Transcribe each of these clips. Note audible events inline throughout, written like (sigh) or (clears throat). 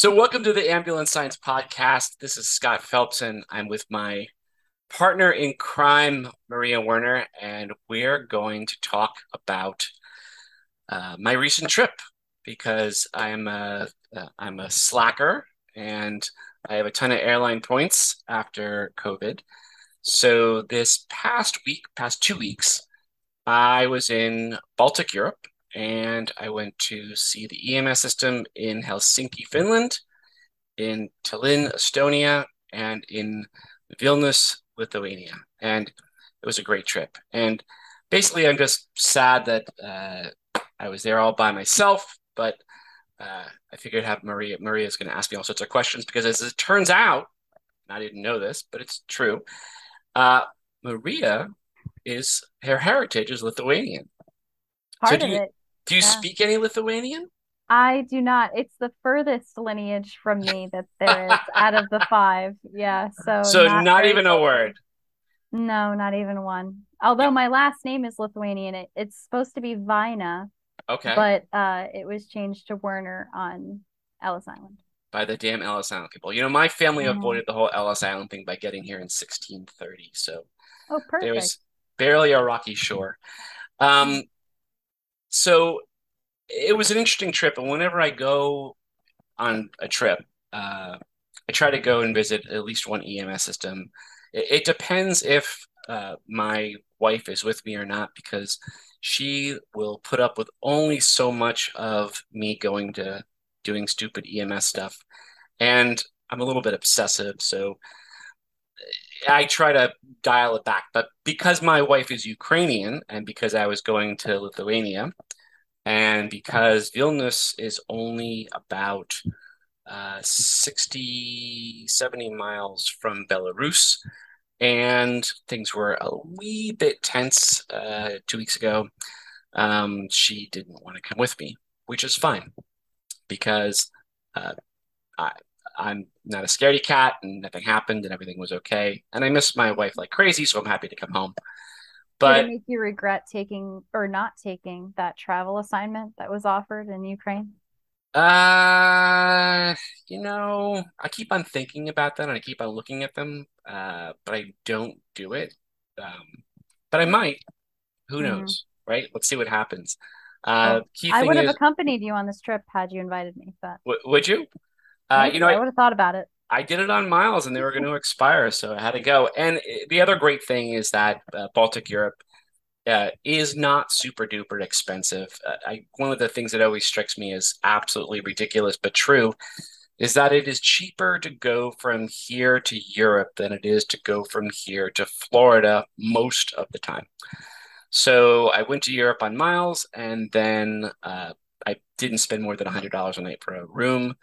So, welcome to the Ambulance Science Podcast. This is Scott Phelpson. I'm with my partner in crime, Maria Werner, and we're going to talk about uh, my recent trip because I'm a am a slacker and I have a ton of airline points after COVID. So this past week, past two weeks, I was in Baltic Europe and I went to see the EMS system in Helsinki, Finland, in Tallinn, Estonia, and in Vilnius, Lithuania. And it was a great trip. And basically, I'm just sad that uh, I was there all by myself, but uh, I figured have Maria. Maria is going to ask me all sorts of questions because, as it turns out, I didn't know this, but it's true. Uh, Maria is her heritage is Lithuanian. Part so of you, it. Do you Yeah. speak any Lithuanian? I do not. It's the furthest lineage from me that there is out of the (laughs) five. Yeah, so So not not even a word. No, not even one. Although my last name is Lithuanian, it, it's supposed to be Vina, Okay. but uh, it was changed to Werner on Ellis Island. by the damn Ellis Island people. You know, my family Mhm. avoided the whole Ellis Island thing by getting here in 1630. So Oh, perfect. there was barely a rocky shore. Um, so it was an interesting trip. And whenever I go on a trip, uh, I try to go and visit at least one EMS system. It, it depends if uh, my wife is with me or not, because she will put up with only so much of me going to doing stupid EMS stuff. And I'm a little bit obsessive, so I try to dial it back. But because my wife is Ukrainian and because I was going to Lithuania and because Vilnius is only about uh, 60, 70 miles from Belarus, and things were a wee bit tense uh, two weeks ago, um, she didn't want to come with me, which is fine because uh, I, I'm not a scaredy cat and nothing happened and everything was okay. And I miss my wife like crazy, so I'm happy to come home. Did But it make you regret taking or not taking that travel assignment that was offered in Ukraine? uh, you know, I keep on thinking about that and I keep on looking at them, uh, but I don't do it. Um, but I might. Who Mhm. knows, right? Let's see what happens. Uh, key I would have is, accompanied you on this trip had you invited me, but w would you? Uh, you know, I would have thought about it. I did it on miles and they were going to expire, so I had to go. And uh, the other great thing is that uh, Baltic Europe uh, is not super duper expensive. Uh, I, one of the things that always strikes me as absolutely ridiculous but true is that it is cheaper to go from here to Europe than it is to go from here to Florida most of the time. So I went to Europe on miles and then uh, I didn't spend more than $100 a night for a room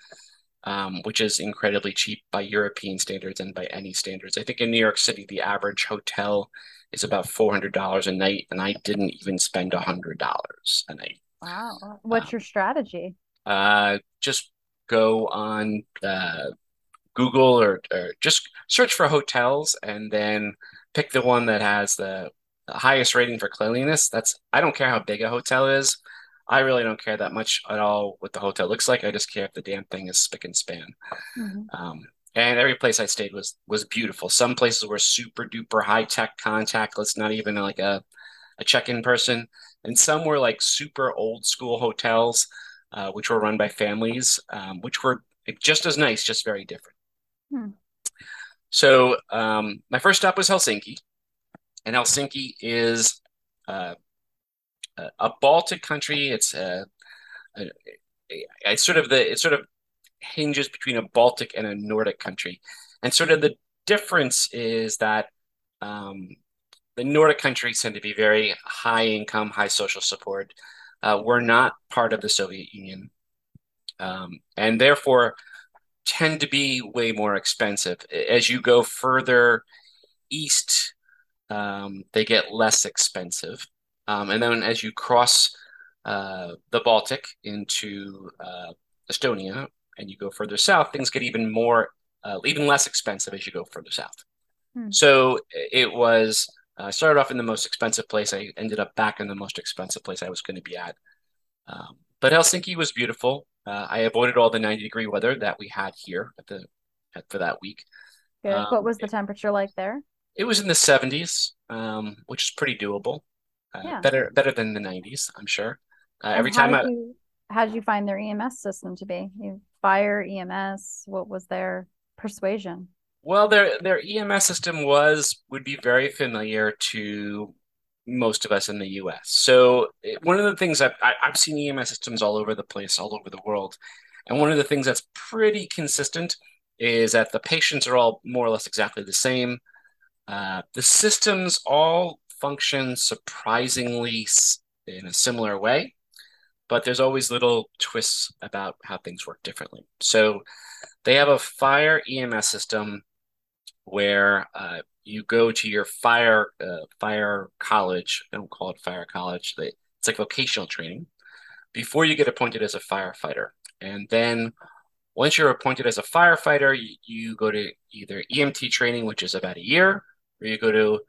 um, which is incredibly cheap by European standards and by any standards. I think in New York City, the average hotel is about $400 a night, and I didn't even spend $100 a night. Wow. What's your strategy? Uh, just go on uh, Google or, or just search for hotels and then pick the one that has the, the highest rating for cleanliness. That's, I don't care how big a hotel is. I really don't care that much at all what the hotel looks like. I just care if the damn thing is spick and span. Mhm. Um, and every place I stayed was was beautiful. Some places were super duper high tech contactless, not even like a a check in person, and some were like super old school hotels, uh, which were run by families, um, which were just as nice, just very different. Hmm. So um, my first stop was Helsinki, and Helsinki is uh, a Baltic country. It's a, a, a, it's sort of the it sort of hinges between a Baltic and a Nordic country. And sort of the difference is that um, the Nordic countries tend to be very high income, high social support. Uh, we're not part of the Soviet Union. Um, and therefore tend to be way more expensive. As you go further east, um, they get less expensive. Um, and then as you cross uh, the Baltic into uh, Estonia and you go further south, things get even more, uh, even less expensive as you go further south. Hmm. So it was uh, started off in the most expensive place. I ended up back in the most expensive place I was going to be at. Um, but Helsinki was beautiful. Uh, I avoided all the 90 degree weather that we had here at the at, for that week. Good. Um, what was the temperature like there? It was in the 70s, um, which is pretty doable. Uh, yeah. Better better than the 90s, I'm sure. Uh, every time I, you, how did you find their EMS system to be? You fire EMS. What was their persuasion? Well, their their EMS system was would be very familiar to most of us in the U.S. So one of the things I've I've seen EMS systems all over the place, all over the world, and one of the things that's pretty consistent is that the patients are all more or less exactly the same. Uh, the systems all function surprisingly in a similar way but there's always little twists about how things work differently. So they have a fire EMS system where uh, you go to your fire uh, fire college. I don't call it fire college. They, it's like vocational training before you get appointed as a firefighter, and then once you're appointed as a firefighter, you, you go to either EMT training, which is about a year, or you go to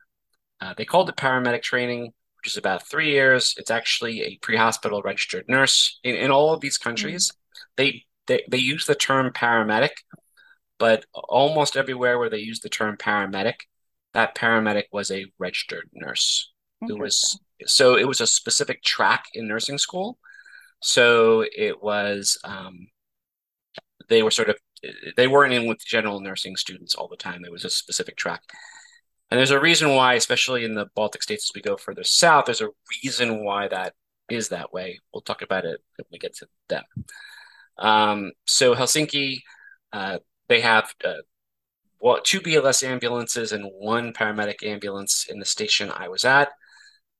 uh, they called it paramedic training, which is about three years. It's actually a pre-hospital registered nurse. In, in all of these countries, mm-hmm. they, they they use the term paramedic, but almost everywhere where they use the term paramedic, that paramedic was a registered nurse. It was so it was a specific track in nursing school. So it was um, they were sort of they weren't in with general nursing students all the time. There was a specific track. And there's a reason why, especially in the Baltic states as we go further south, there's a reason why that is that way. We'll talk about it when we get to them. Um, so Helsinki, uh, they have uh, two BLS ambulances and one paramedic ambulance in the station I was at.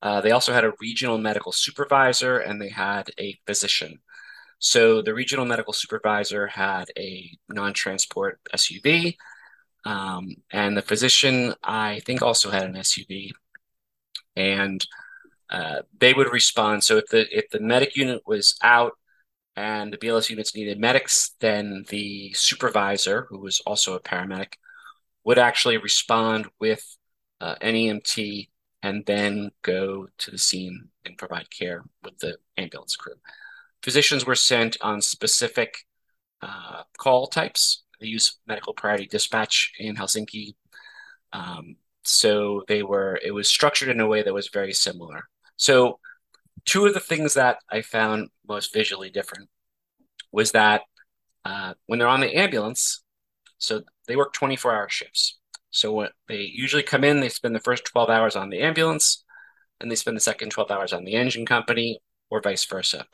Uh, they also had a regional medical supervisor and they had a physician. So the regional medical supervisor had a non-transport SUV um, and the physician, I think, also had an SUV, and uh, they would respond. So if the if the medic unit was out and the BLS units needed medics, then the supervisor, who was also a paramedic, would actually respond with uh, an EMT and then go to the scene and provide care with the ambulance crew. Physicians were sent on specific uh, call types they use medical priority dispatch in Helsinki. Um, so they were, it was structured in a way that was very similar. So two of the things that I found most visually different was that uh, when they're on the ambulance, so they work 24 hour shifts. So when they usually come in, they spend the first 12 hours on the ambulance and they spend the second 12 hours on the engine company or vice versa.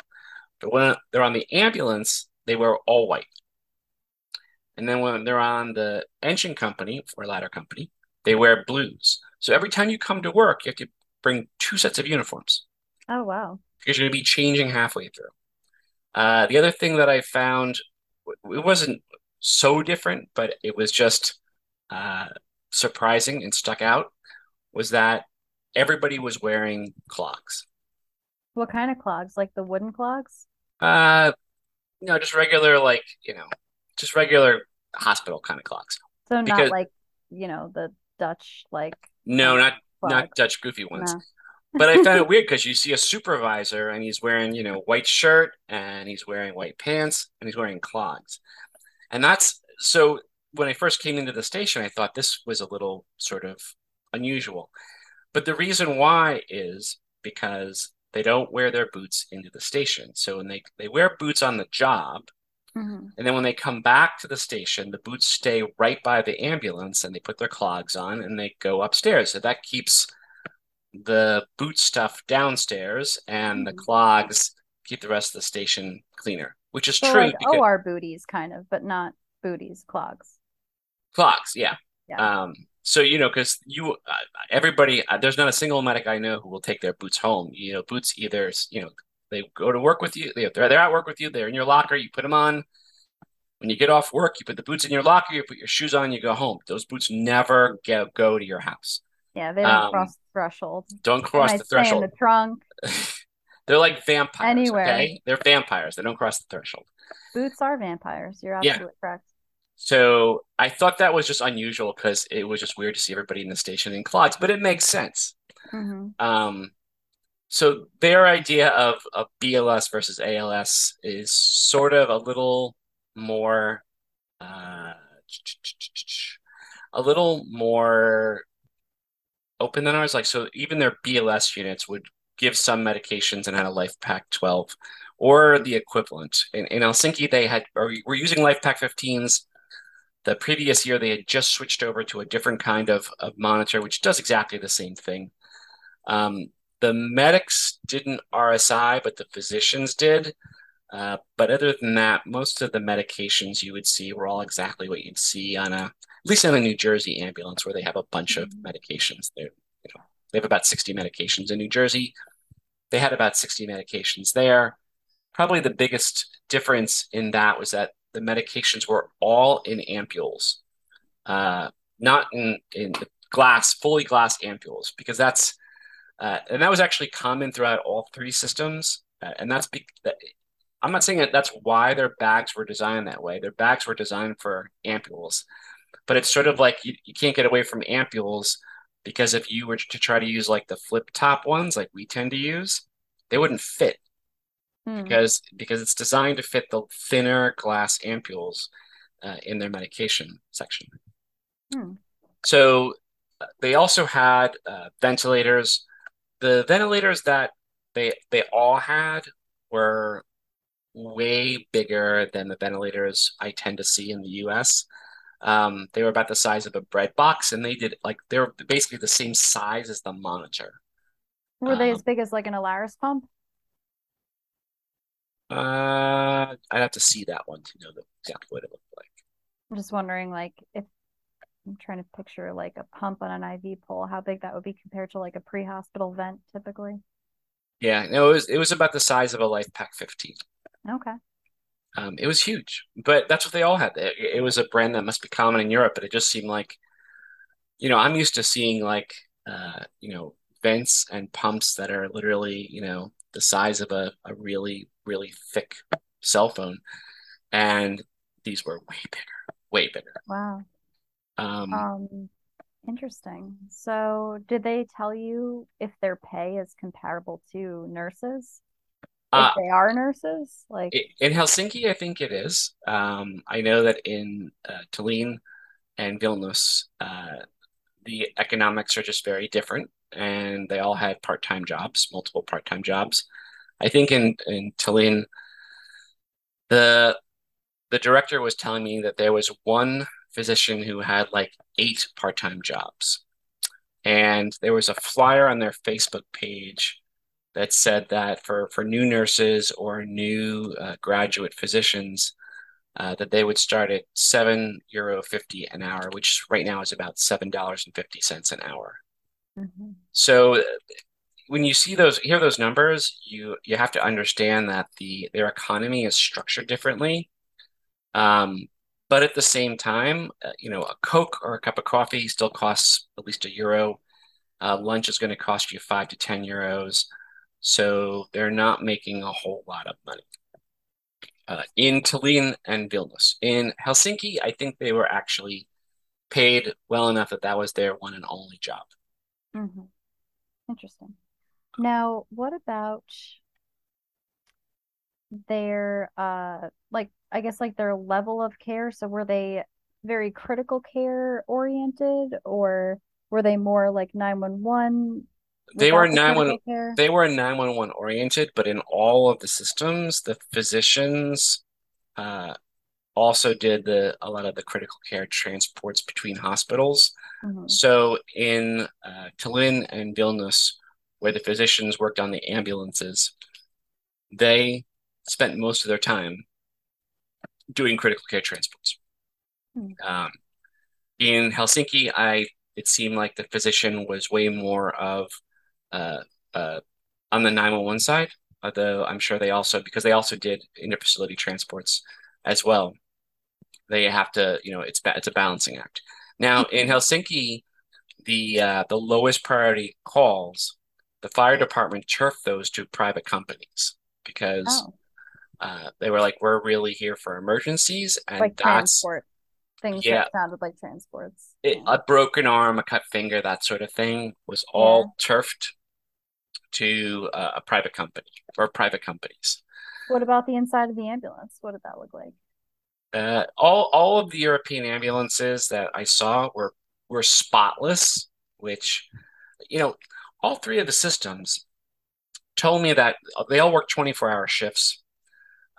But when they're on the ambulance, they wear all white. And then when they're on the engine company or ladder company, they wear blues. So every time you come to work, you have to bring two sets of uniforms. Oh, wow. Because you're going to be changing halfway through. Uh, the other thing that I found, it wasn't so different, but it was just uh, surprising and stuck out, was that everybody was wearing clogs. What kind of clogs? Like the wooden clogs? Uh, no, just regular, like, you know, just regular hospital kind of clocks. So not because, like you know the Dutch like. No, not clock. not Dutch goofy ones. No. but I found it (laughs) weird because you see a supervisor and he's wearing you know white shirt and he's wearing white pants and he's wearing clogs, and that's so. When I first came into the station, I thought this was a little sort of unusual. But the reason why is because they don't wear their boots into the station. So when they, they wear boots on the job, Mm-hmm. And then when they come back to the station, the boots stay right by the ambulance and they put their clogs on and they go upstairs. So that keeps the boot stuff downstairs and mm-hmm. the clogs keep the rest of the station cleaner, which is so true. Like because... OR booties, kind of, but not booties, clogs. Clogs, yeah. yeah. Um, so you know, because you, uh, everybody, uh, there's not a single medic I know who will take their boots home. You know, boots either, you know, they go to work with you. They, they're, they're at work with you. They're in your locker. You put them on. When you get off work, you put the boots in your locker. You put your shoes on. You go home. Those boots never get, go to your house. Yeah, they don't um, cross the threshold. Don't cross the threshold. in the trunk. (laughs) they're like vampires. Anywhere. Okay, they're vampires. They don't cross the threshold. Boots are vampires. You're absolutely yeah. correct. So I thought that was just unusual because it was just weird to see everybody in the station in clogs, but it makes sense. Mm-hmm. Um, So their idea of, of BLS versus ALS is sort of a little more uh, a little more open than ours. Like so even their BLS units would give some medications and had a LifePak 12 or the equivalent. In, in Helsinki, they had or were using LifePak 15s. The previous year, they had just switched over to a different kind of, of monitor, which does exactly the same thing. Um, the medics didn't RSI, but the physicians did. Uh, but other than that, most of the medications you would see were all exactly what you'd see on a, at least in a New Jersey ambulance, where they have a bunch of mm-hmm. medications. They, you know, they have about 60 medications in New Jersey. They had about 60 medications there. Probably the biggest difference in that was that the medications were all in ampules, uh, not in in glass, fully glass ampules, because that's uh, and that was actually common throughout all three systems. Uh, and that's be- that, I'm not saying that that's why their bags were designed that way. Their bags were designed for ampules, but it's sort of like you, you can't get away from ampules because if you were to try to use like the flip top ones, like we tend to use, they wouldn't fit hmm. because because it's designed to fit the thinner glass ampules uh, in their medication section. Hmm. So uh, they also had uh, ventilators the ventilators that they they all had were way bigger than the ventilators I tend to see in the US. Um, they were about the size of a bread box, and they did like they were basically the same size as the monitor. Were they um, as big as like an Alaris pump? Uh, I'd have to see that one to know the, exactly what it looked like. I'm just wondering, like, if I'm trying to picture like a pump on an IV pole, how big that would be compared to like a pre-hospital vent typically. Yeah, no, it was it was about the size of a LifePak 15. Okay. Um, it was huge, but that's what they all had. It, it, was a brand that must be common in Europe, but it just seemed like, you know, I'm used to seeing like, uh, you know, vents and pumps that are literally, you know, the size of a, a really, really thick cell phone. And these were way bigger, way bigger. Wow. Um, um, interesting. So, did they tell you if their pay is comparable to nurses? If uh, they are nurses, like in Helsinki, I think it is. Um, I know that in uh, Tallinn and Vilnius, uh, the economics are just very different, and they all had part-time jobs, multiple part-time jobs. I think in in Tallinn, the the director was telling me that there was one physician who had like eight part-time jobs. And there was a flyer on their Facebook page that said that for, for new nurses or new uh, graduate physicians, uh, that they would start at seven euro fifty an hour, which right now is about seven dollars and fifty cents an hour. Mm-hmm. So when you see those, hear those numbers, you you have to understand that the their economy is structured differently. Um, but at the same time, uh, you know, a Coke or a cup of coffee still costs at least a euro. Uh, lunch is going to cost you five to 10 euros. So they're not making a whole lot of money. Uh, in Tallinn and Vilnius. In Helsinki, I think they were actually paid well enough that that was their one and only job. Mm-hmm. Interesting. Now, what about their uh like I guess like their level of care. So were they very critical care oriented or were they more like 911? They were 911 they were 911 oriented, but in all of the systems, the physicians uh, also did the a lot of the critical care transports between hospitals. Mm-hmm. So in uh, Tallinn and Vilnius, where the physicians worked on the ambulances, they spent most of their time doing critical care transports. Mm. Um, in Helsinki, I it seemed like the physician was way more of uh, uh, on the 911 side, although I'm sure they also because they also did interfacility transports as well. They have to, you know, it's it's a balancing act. Now in Helsinki, the uh, the lowest priority calls, the fire department turfed those to private companies because oh. Uh, they were like, "We're really here for emergencies," and like that's transport things yeah, that sounded like transports. It, yeah. A broken arm, a cut finger, that sort of thing was all yeah. turfed to uh, a private company or private companies. What about the inside of the ambulance? What did that look like? Uh, all all of the European ambulances that I saw were were spotless, which you know, all three of the systems told me that they all work 24 hour shifts.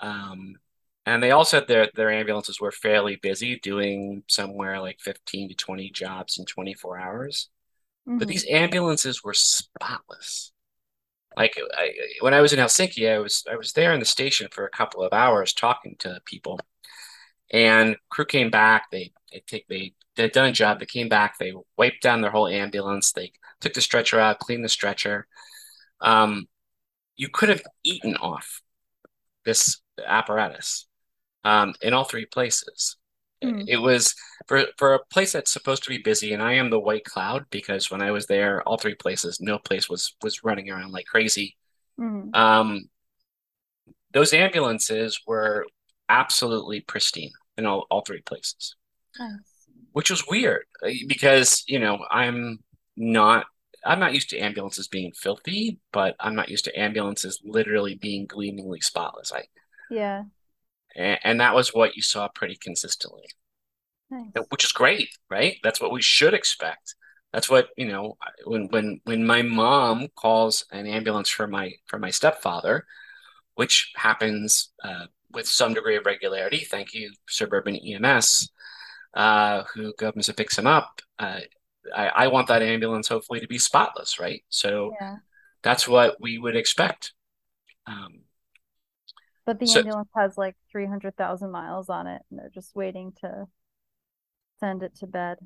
Um, and they all said their their ambulances were fairly busy, doing somewhere like 15 to 20 jobs in 24 hours. Mm-hmm. But these ambulances were spotless. Like I, when I was in Helsinki, I was I was there in the station for a couple of hours talking to people, and crew came back. They they take they they'd done a job. They came back. They wiped down their whole ambulance. They took the stretcher out, cleaned the stretcher. Um, you could have eaten off this apparatus um, in all three places. Mm. It was for for a place that's supposed to be busy, and I am the white cloud because when I was there, all three places, no place was was running around like crazy. Mm. Um, those ambulances were absolutely pristine in all, all three places, nice. which was weird uh, because you know I'm not I'm not used to ambulances being filthy, but I'm not used to ambulances literally being gleamingly spotless. I yeah and, and that was what you saw pretty consistently, nice. which is great, right? That's what we should expect. That's what you know when when when my mom calls an ambulance for my for my stepfather, which happens uh, with some degree of regularity. Thank you, Suburban EMS, uh, who comes and picks him up. Uh, I, I, want that ambulance hopefully to be spotless, right? So yeah. that's what we would expect. Um, but the so, ambulance has like 300,000 miles on it, and they're just waiting to send it to bed.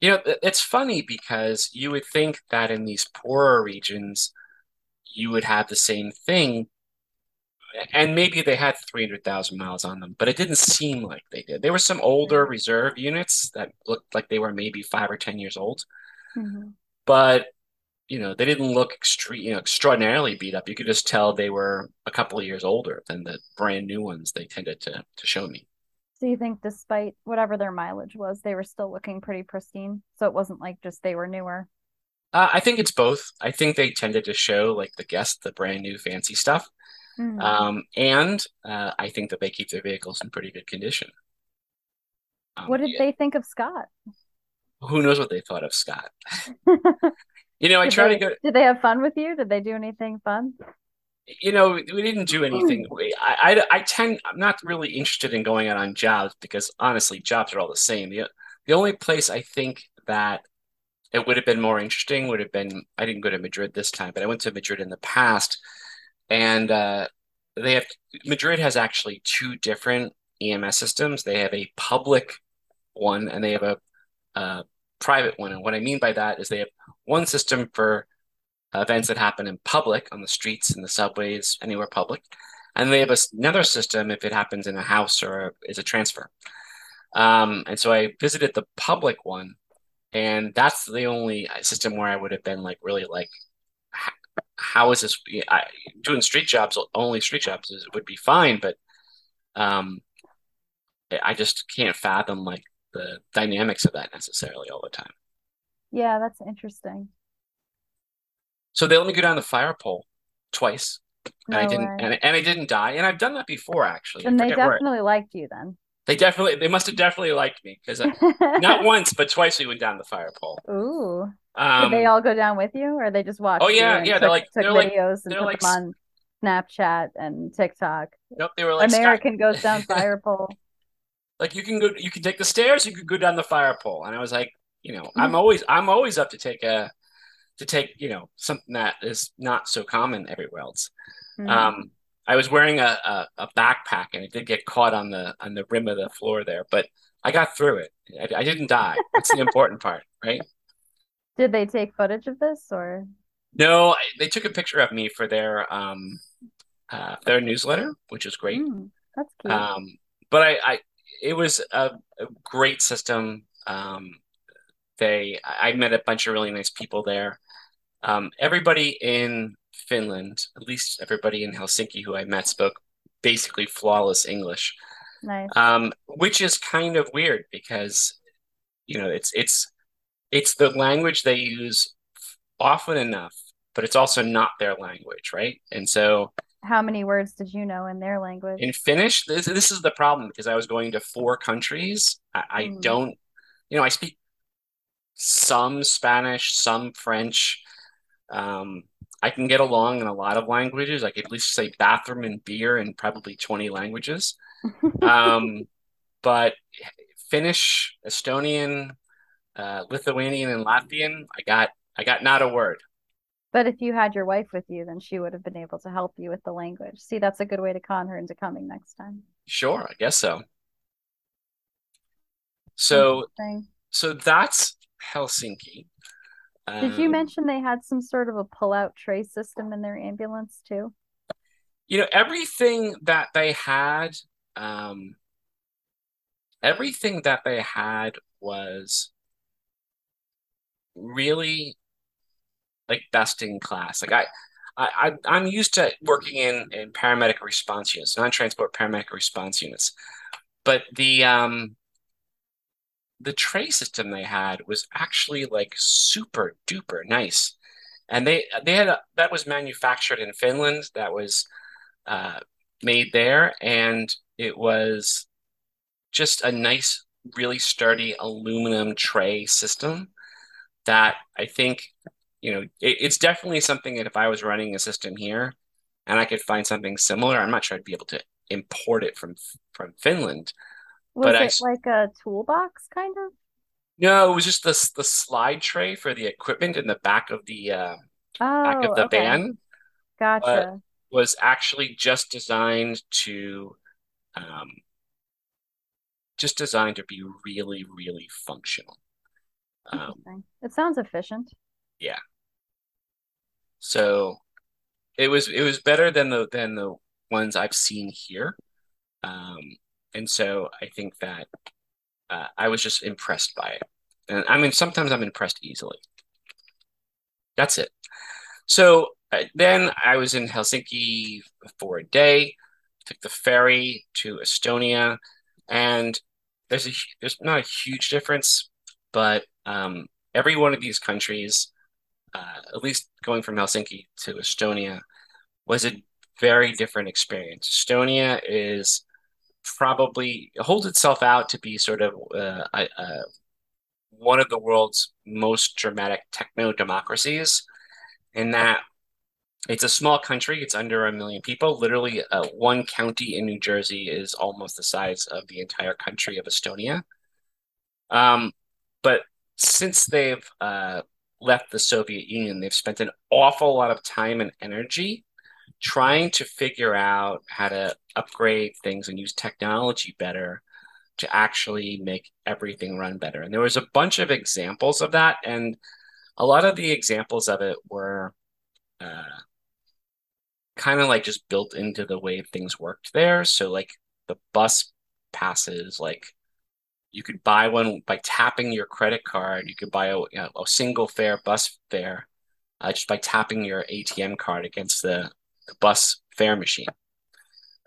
You know, it's funny because you would think that in these poorer regions, you would have the same thing. And maybe they had 300,000 miles on them, but it didn't seem like they did. There were some older reserve units that looked like they were maybe five or 10 years old. Mm-hmm. But you know, they didn't look extreme, you know, extraordinarily beat up. You could just tell they were a couple of years older than the brand new ones they tended to to show me. So you think despite whatever their mileage was, they were still looking pretty pristine? So it wasn't like just they were newer. Uh, I think it's both. I think they tended to show like the guest the brand new fancy stuff. Mm-hmm. Um, and uh, I think that they keep their vehicles in pretty good condition. Um, what did yeah. they think of Scott? Who knows what they thought of Scott? (laughs) You know, I try they, to go. Did they have fun with you? Did they do anything fun? You know, we didn't do anything. (clears throat) I, I, I tend, I'm not really interested in going out on jobs because honestly, jobs are all the same. The, the only place I think that it would have been more interesting would have been, I didn't go to Madrid this time, but I went to Madrid in the past. And uh, they have, Madrid has actually two different EMS systems. They have a public one and they have a, a private one. And what I mean by that is they have one system for events that happen in public on the streets, in the subways, anywhere public. And they have a, another system if it happens in a house or is a transfer. Um, and so I visited the public one, and that's the only system where I would have been like really like, how is this? I, doing street jobs, only street jobs is, would be fine, but um, I just can't fathom like the dynamics of that necessarily all the time. Yeah, that's interesting. So they let me go down the fire pole twice. No and I didn't and, and, I didn't die. And I've done that before actually. And they definitely liked you then. They definitely they must have definitely liked me because not (laughs) once but twice we went down the fire pole. Ooh. Um, Did they all go down with you or they just watched? Oh yeah, yeah. Took, they're like took they're videos like, and put like, them on Snapchat and TikTok. Nope, they were like American goes down (laughs) fire pole. Like you can go you can take the stairs, you could go down the fire pole. And I was like, you know, I'm always I'm always up to take a to take you know something that is not so common everywhere else. Mm-hmm. Um, I was wearing a, a, a, backpack and it did get caught on the on the rim of the floor there, but I got through it. I, I didn't die. That's the important part, right? (laughs) Did they take footage of this or? No, they took a picture of me for their um uh, their newsletter, which is great. Mm, that's cute. Um, but I, I it was a, a great system. Um, they I met a bunch of really nice people there. Um, everybody in Finland, at least everybody in Helsinki who I met, spoke basically flawless English. Nice. Um, which is kind of weird because you know it's it's it's the language they use often enough but it's also not their language, right? And so how many words did you know in their language? In Finnish, this, this is the problem because I was going to four countries. I, I mm. don't, you know, I speak some Spanish, some French. Um, I can get along in a lot of languages. I could at least say bathroom and beer in probably 20 languages. (laughs) um, but Finnish, Estonian, uh, Lithuanian, and Latvian, I got I got not a word. But if you had your wife with you, then she would have been able to help you with the language. See, that's a good way to con her into coming next time. Sure, I guess so. So, so that's Helsinki. Did you um, mention they had some sort of a pull-out tray system in their ambulance too? You know, everything that they had, um, everything that they had was really like best in class. Like I, I, I'm used to working in in paramedic response units, non-transport paramedic response units, but the um, the tray system they had was actually like super duper nice, and they they had a, that was manufactured in Finland. That was uh, made there, and it was just a nice, really sturdy aluminum tray system that I think you know, it, it's definitely something that if I was running a system here and I could find something similar, I'm not sure I'd be able to import it from from Finland. Was but it I, like a toolbox kind of? No, it was just the the slide tray for the equipment in the back of the uh, oh, back of the okay. van. Gotcha. Was actually just designed to, um, just designed to be really, really functional. Um, it sounds efficient. Yeah. So it was it was better than the than the ones I've seen here, um, and so I think that uh, I was just impressed by it. And I mean, sometimes I'm impressed easily. That's it. So uh, then I was in Helsinki for a day. Took the ferry to Estonia, and there's a there's not a huge difference, but um, every one of these countries uh, at least going from Helsinki to Estonia, was a very different experience. Estonia is probably holds itself out to be sort of uh, uh, one of the world's most dramatic techno democracies, in that it's a small country. It's under a million people. Literally, uh, one county in New Jersey is almost the size of the entire country of Estonia. Um, but since they've uh, left the Soviet Union, they've spent an awful lot of time and energy trying to figure out how to upgrade things and use technology better to actually make everything run better. And there was a bunch of examples of that. And a lot of the examples of it were uh, kind of like just built into the way things worked there. So, like the bus passes, like you could buy one by tapping your credit card. You could buy a, you know, a single fare bus fare uh, just by tapping your ATM card against the, the bus fare machine.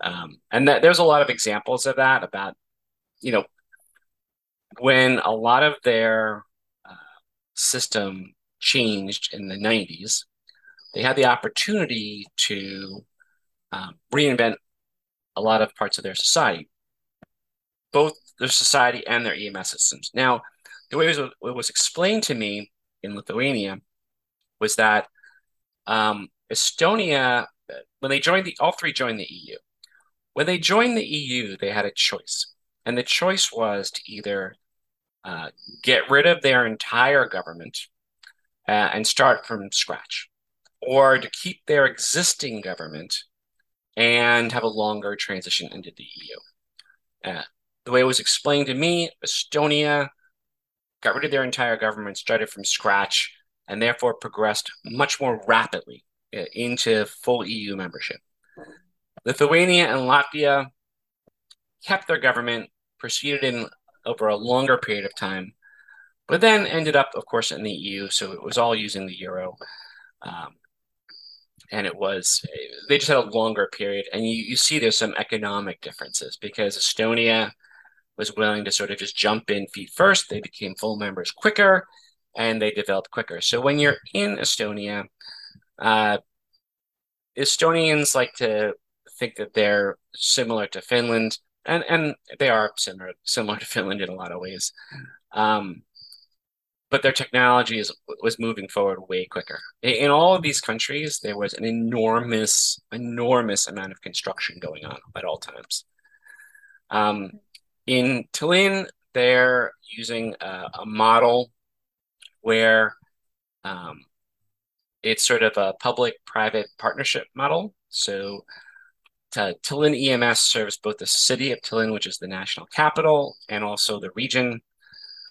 Um, and that, there's a lot of examples of that about, you know, when a lot of their uh, system changed in the 90s, they had the opportunity to um, reinvent a lot of parts of their society, both their society and their EMS systems. Now, the way it was, it was explained to me in Lithuania was that um, Estonia, when they joined the, all three joined the EU. When they joined the EU, they had a choice, and the choice was to either uh, get rid of their entire government uh, and start from scratch, or to keep their existing government and have a longer transition into the EU. Uh, the way it was explained to me, Estonia got rid of their entire government, started from scratch, and therefore progressed much more rapidly into full EU membership. Lithuania and Latvia kept their government, proceeded in over a longer period of time, but then ended up, of course, in the EU. So it was all using the euro. Um, and it was, they just had a longer period. And you, you see there's some economic differences because Estonia was willing to sort of just jump in feet first. They became full members quicker and they developed quicker. So when you're in Estonia, Uh, Estonians like to think that they're similar to Finland, and and they are similar similar to Finland in a lot of ways. Um, but their technology is was moving forward way quicker. In all of these countries, there was an enormous, enormous amount of construction going on at all times. Um, in Tallinn, they're using a, a model where um, it's sort of a public-private partnership model. So Tallinn EMS serves both the city of Tallinn, which is the national capital, and also the region.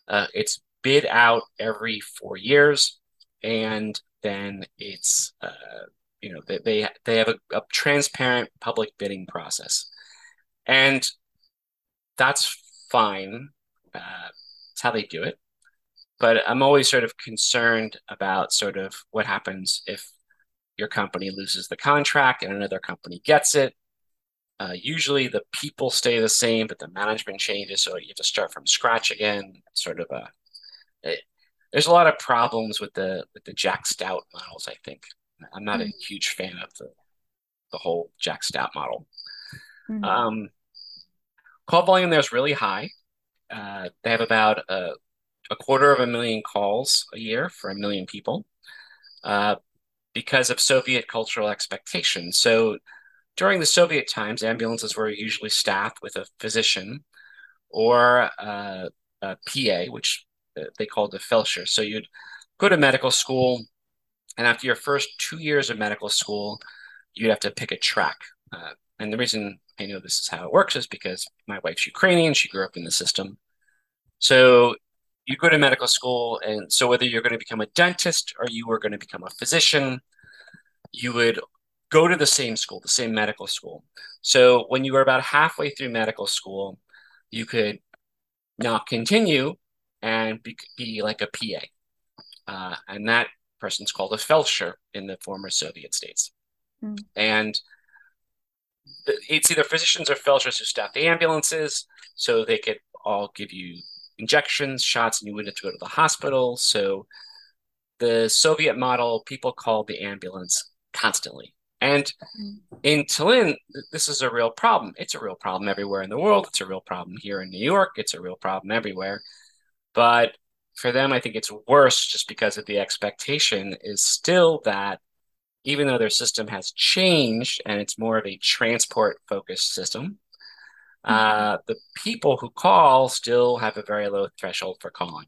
Uh, it's bid out every four years, and then it's uh, you know they they, they have a, a transparent public bidding process, and that's fine. Uh, it's how they do it. But I'm always sort of concerned about sort of what happens if your company loses the contract and another company gets it. Uh, usually the people stay the same, but the management changes, so you have to start from scratch again. Sort of a it, there's a lot of problems with the with the Jack Stout models. I think I'm not mm-hmm. a huge fan of the the whole Jack Stout model. Mm-hmm. Um, call volume there's really high. Uh, they have about a, a, quarter of a million calls a year for a million people uh, because of Soviet cultural expectations. So during the Soviet times, ambulances were usually staffed with a physician or uh, a PA, which they called a Feldsher. So you'd go to medical school, and after your first two years of medical school, you'd have to pick a track. Uh, and the reason I know this is how it works is because my wife's Ukrainian. She grew up in the system. So you go to medical school, and so whether you're going to become a dentist or you were going to become a physician, you would go to the same school, the same medical school. So when you were about halfway through medical school, you could now continue and be, be like a PA. Uh, and that person's called a Feldsher in the former Soviet states. Mm. And it's either physicians or Feldshers who staff the ambulances, so they could all give you injections, shots, and you wouldn't have to go to the hospital. So the Soviet model, people called the ambulance constantly. And mm. in Tallinn, this is a real problem. It's a real problem everywhere in the world. It's a real problem here in New York. It's a real problem everywhere. But for them, I think it's worse just because of the expectation is still that even though their system has changed and it's more of a transport focused system, mm-hmm. Uh, the people who call still have a very low threshold for calling.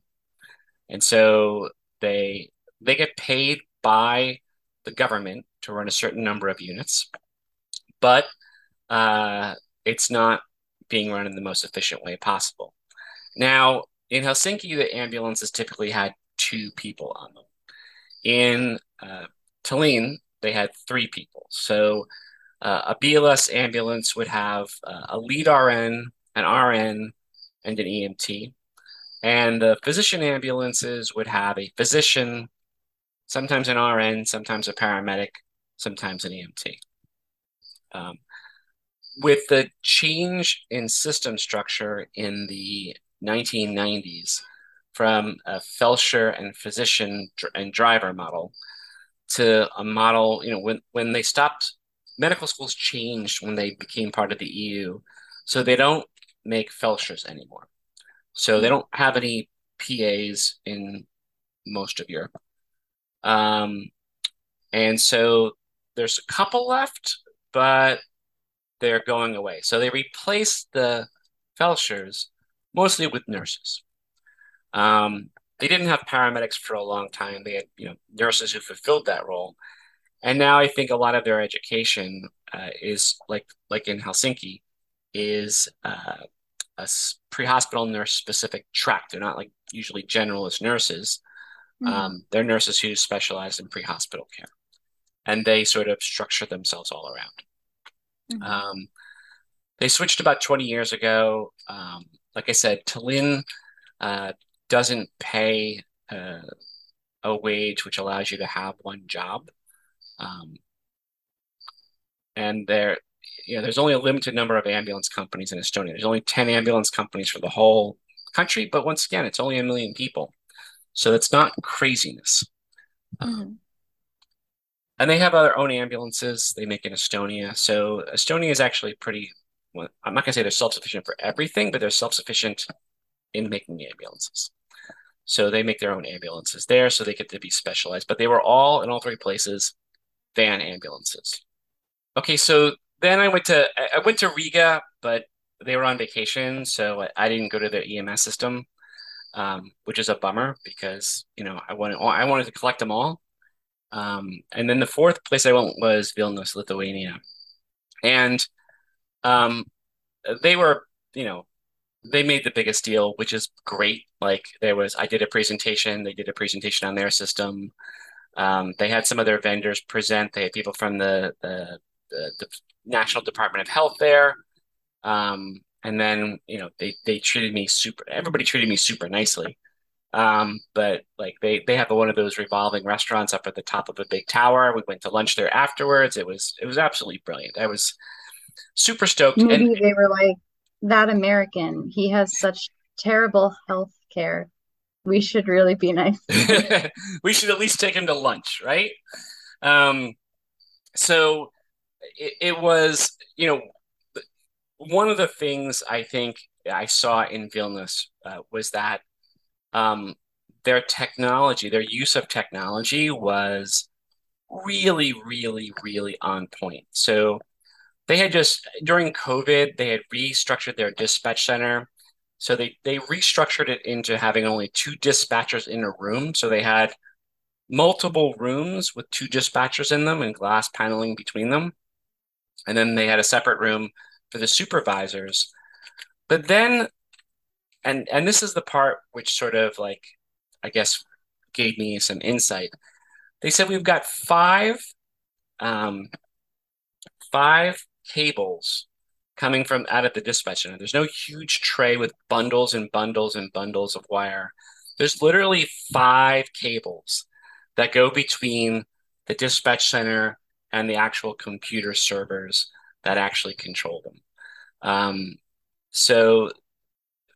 And so they they get paid by the government to run a certain number of units, but uh, it's not being run in the most efficient way possible. Now, in Helsinki, the ambulances typically had two people on them. In uh, Tallinn, they had three people. So uh, a BLS ambulance would have uh, a lead RN, an RN, and an EMT. And the physician ambulances would have a physician, sometimes an RN, sometimes a paramedic, sometimes an EMT. Um, with the change in system structure in the 1990s from a Feldsher and physician and driver model to a model, you know, when, when they stopped, medical schools changed when they became part of the EU. So they don't make Feldshers anymore. So they don't have any PAs in most of Europe. Um, and so there's a couple left, but they're going away. So they replaced the Feldshers mostly with nurses. Um, they didn't have paramedics for a long time. They had you know nurses who fulfilled that role, and now I think a lot of their education uh, is like like in Helsinki is uh, a pre-hospital nurse specific track. They're not like usually generalist nurses. Mm-hmm. Um, they're nurses who specialize in pre-hospital care, and they sort of structure themselves all around. Mm-hmm. Um, they switched about 20 years ago. Um, like I said, Tallinn uh, doesn't pay uh, a wage which allows you to have one job. Um, and there, you know, there's only a limited number of ambulance companies in Estonia. There's only 10 ambulance companies for the whole country, but once again, it's only a million people. So it's not craziness. Um, mm-hmm. and they have their own ambulances they make in Estonia. So Estonia is actually pretty. Well, I'm not gonna say they're self-sufficient for everything, but they're self-sufficient in making ambulances. So they make their own ambulances there, so they get to be specialized. But they were all in all three places van ambulances. Okay, so then I went to I went to Riga, but they were on vacation, so I didn't go to their EMS system, um, which is a bummer because you know I wanted I wanted to collect them all. Um, and then the fourth place I went was Vilnius, Lithuania, and um, they were you know they made the biggest deal, which is great. Like there was I did a presentation, they did a presentation on their system. Um, they had some of their vendors present. They had people from the the, the, the National Department of Health there. Um, and then, you know, they, they treated me super, everybody treated me super nicely. Um, but like they, they have one of those revolving restaurants up at the top of a big tower. We went to lunch there afterwards. It was, it was absolutely brilliant. I was super stoked. Maybe and, they were like, that American, he has such terrible health care. We should really be nice. (laughs) we should at least take him to lunch, right? Um, so it, it was, you know, one of the things I think I saw in Vilnius uh, was that um, their technology, their use of technology was really, really, really on point. So they had just during COVID, they had restructured their dispatch center. So they they restructured it into having only two dispatchers in a room. So they had multiple rooms with two dispatchers in them and glass paneling between them. And then they had a separate room for the supervisors. But then, and and this is the part which sort of like, I guess, gave me some insight. They said we've got five, um, five cables coming from out of the dispatch center. There's no huge tray with bundles and bundles and bundles of wire. There's literally five cables that go between the dispatch center and the actual computer servers that actually control them. Um, so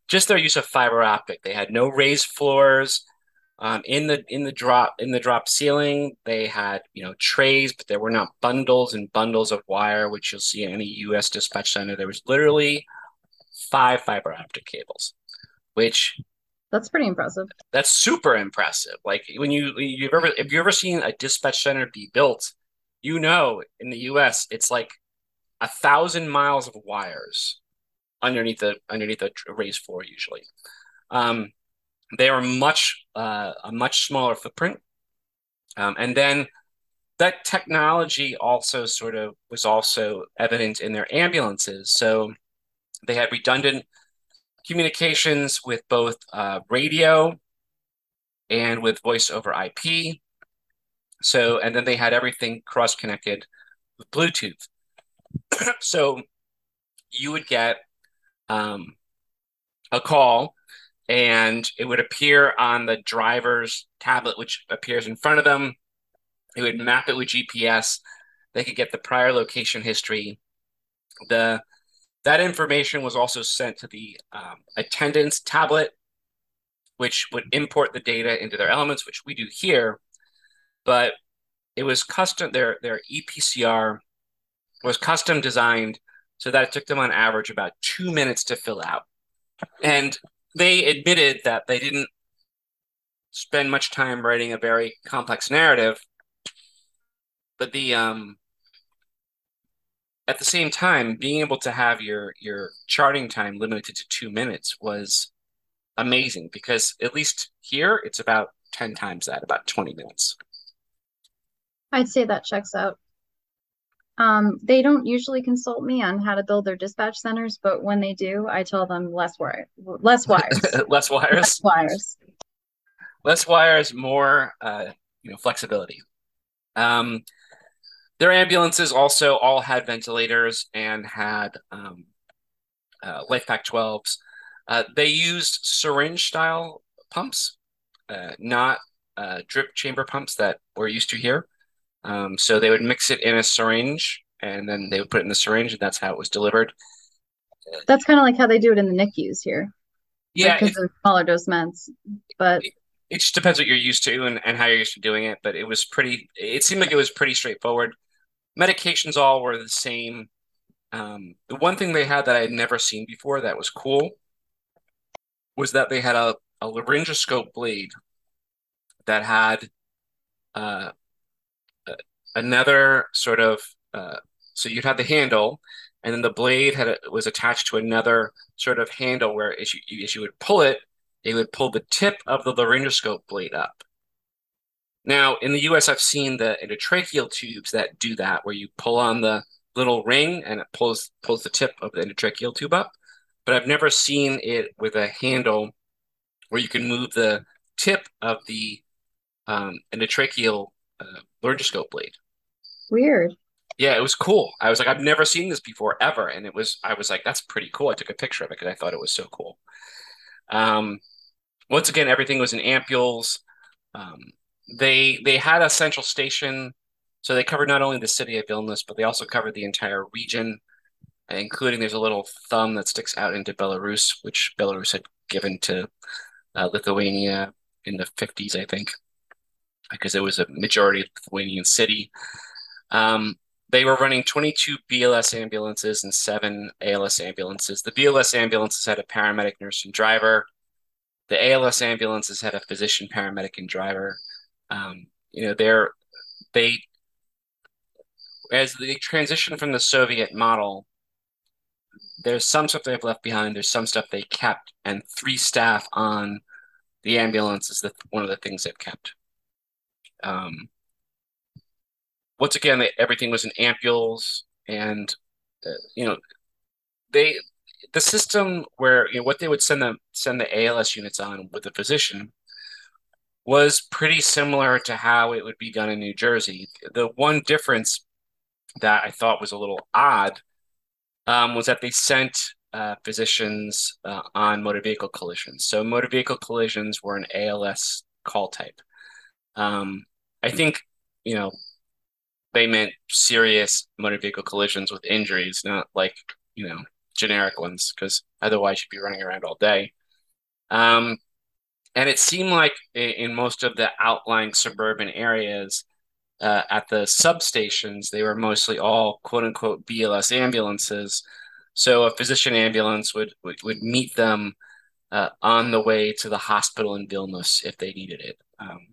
just their use of fiber optic, they had no raised floors. Um, in the in the drop in the drop ceiling, they had you know trays, but there were not bundles and bundles of wire, which you'll see in any U.S. dispatch center. There was literally five fiber optic cables, which that's pretty impressive. That's super impressive. Like when you you've ever if you've ever seen a dispatch center be built, you know in the U.S. it's like a thousand miles of wires underneath the underneath a raised floor usually. Um, they are much uh, a much smaller footprint, um, and then that technology also sort of was also evident in their ambulances. So they had redundant communications with both uh, radio and with voice over IP. So, and then they had everything cross connected with Bluetooth. (clears throat) so you would get um, a call and it would appear on the driver's tablet, which appears in front of them. It would map it with GPS. They could get the prior location history. The that information was also sent to the um, attendance tablet, which would import the data into their elements, which we do here. But it was custom. Their their EPCR was custom designed so that it took them on average about two minutes to fill out. And they admitted that they didn't spend much time writing a very complex narrative, but the um, at the same time, being able to have your your charting time limited to two minutes was amazing because at least here it's about 10 times that, about 20 minutes. I'd say that checks out. Um, they don't usually consult me on how to build their dispatch centers, but when they do, I tell them less wire, less (laughs) wires, less wires, less wires, less wires, more uh, you know flexibility. Um, their ambulances also all had ventilators and had um, uh, LifePak 12s. Uh, they used syringe style pumps, uh, not uh, drip chamber pumps that we're used to here. Um, so they would mix it in a syringe and then they would put it in the syringe and that's how it was delivered. That's kind of like how they do it in the NICUs here. Yeah. Because like, of smaller dose meds. But it just depends what you're used to and, and how you're used to doing it. But it was pretty. It seemed like it was pretty straightforward. Medications all were the same. Um, the one thing they had that I had never seen before that was cool was that they had a, a laryngoscope blade that had uh, another sort of uh, so you'd have the handle and then the blade had a, was attached to another sort of handle where as you, as you would pull it it would pull the tip of the laryngoscope blade up. Now in the us i've seen the endotracheal tubes that do that where you pull on the little ring and it pulls pulls the tip of the endotracheal tube up but i've never seen it with a handle where you can move the tip of the um, endotracheal uh, laryngoscope blade Weird. Yeah, it was cool. I was like, I've never seen this before ever, and it was. I was like, that's pretty cool. I took a picture of it because I thought it was so cool. Um, once again, everything was in ampules. Um, they they had a central station, so they covered not only the city of Vilnius, but they also covered the entire region, including there's a little thumb that sticks out into Belarus, which Belarus had given to uh, Lithuania in the 50s, I think, because it was a majority Lithuanian city. Um, they were running 22 BLS ambulances and seven ALS ambulances. The BLS ambulances had a paramedic, nurse, and driver. The ALS ambulances had a physician, paramedic, and driver. Um, you know, they're they as they transition from the Soviet model, there's some stuff they've left behind. There's some stuff they kept, and three staff on the ambulance is the, one of the things they've kept. Um, once again, everything was in ampules, and uh, you know, they the system where you know what they would send them send the ALS units on with the physician was pretty similar to how it would be done in New Jersey. The one difference that I thought was a little odd um, was that they sent uh, physicians uh, on motor vehicle collisions. So motor vehicle collisions were an ALS call type. Um, I think you know they meant serious motor vehicle collisions with injuries, not like, you know, generic ones, because otherwise you'd be running around all day. Um, and it seemed like in most of the outlying suburban areas, uh, at the substations, they were mostly all quote unquote BLS ambulances. So a physician ambulance would, would, would meet them uh, on the way to the hospital in Vilnius if they needed it. Um,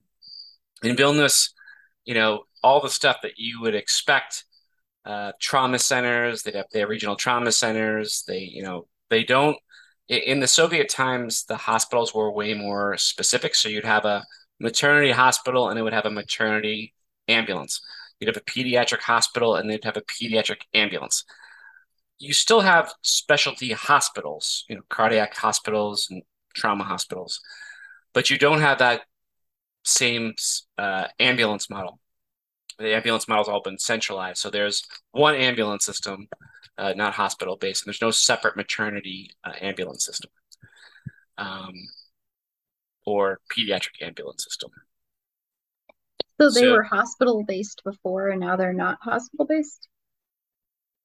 in Vilnius, you know, all the stuff that you would expect. Uh, trauma centers, they have their regional trauma centers. They, you know, they don't. In the Soviet times, the hospitals were way more specific. So you'd have a maternity hospital, and it would have a maternity ambulance. You'd have a pediatric hospital, and they'd have a pediatric ambulance. You still have specialty hospitals, you know, cardiac hospitals and trauma hospitals, but you don't have that same uh, ambulance model the ambulance model's all been centralized. So there's one ambulance system, uh, not hospital based, and there's no separate maternity uh, ambulance system um, or pediatric ambulance system. So they so, were hospital based before, and now they're not hospital based.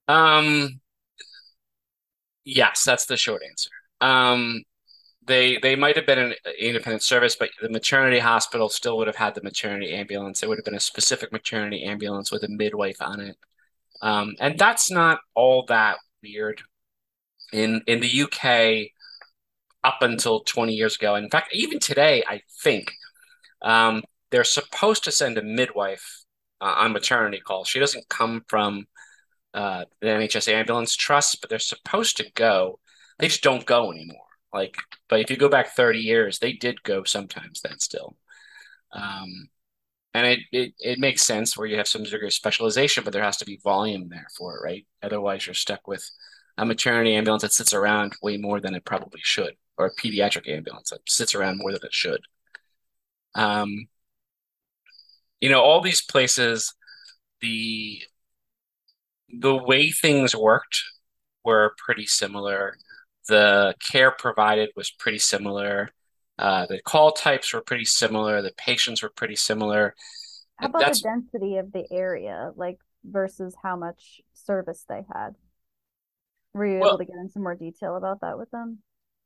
Um. Yes, that's the short answer. Um, they they might have been an independent service, but the maternity hospital still would have had the maternity ambulance. It would have been a specific maternity ambulance with a midwife on it, um, and that's not all that weird. In in the UK, up until twenty years ago, in fact, even today, I think um, they're supposed to send a midwife uh, on maternity calls. She doesn't come from uh, the NHS ambulance trust, but they're supposed to go. They just don't go anymore. Like, but if you go back 30 years, they did go sometimes then still. Um, and it, it, it makes sense where you have some degree of specialization, but there has to be volume there for it, right? Otherwise, you're stuck with a maternity ambulance that sits around way more than it probably should, or a pediatric ambulance that sits around more than it should. Um, you know, all these places, the the way things worked were pretty similar. The care provided was pretty similar. Uh, the call types were pretty similar. The patients were pretty similar. How about That's... the density of the area, like versus how much service they had? Were you well, able to get into more detail about that with them?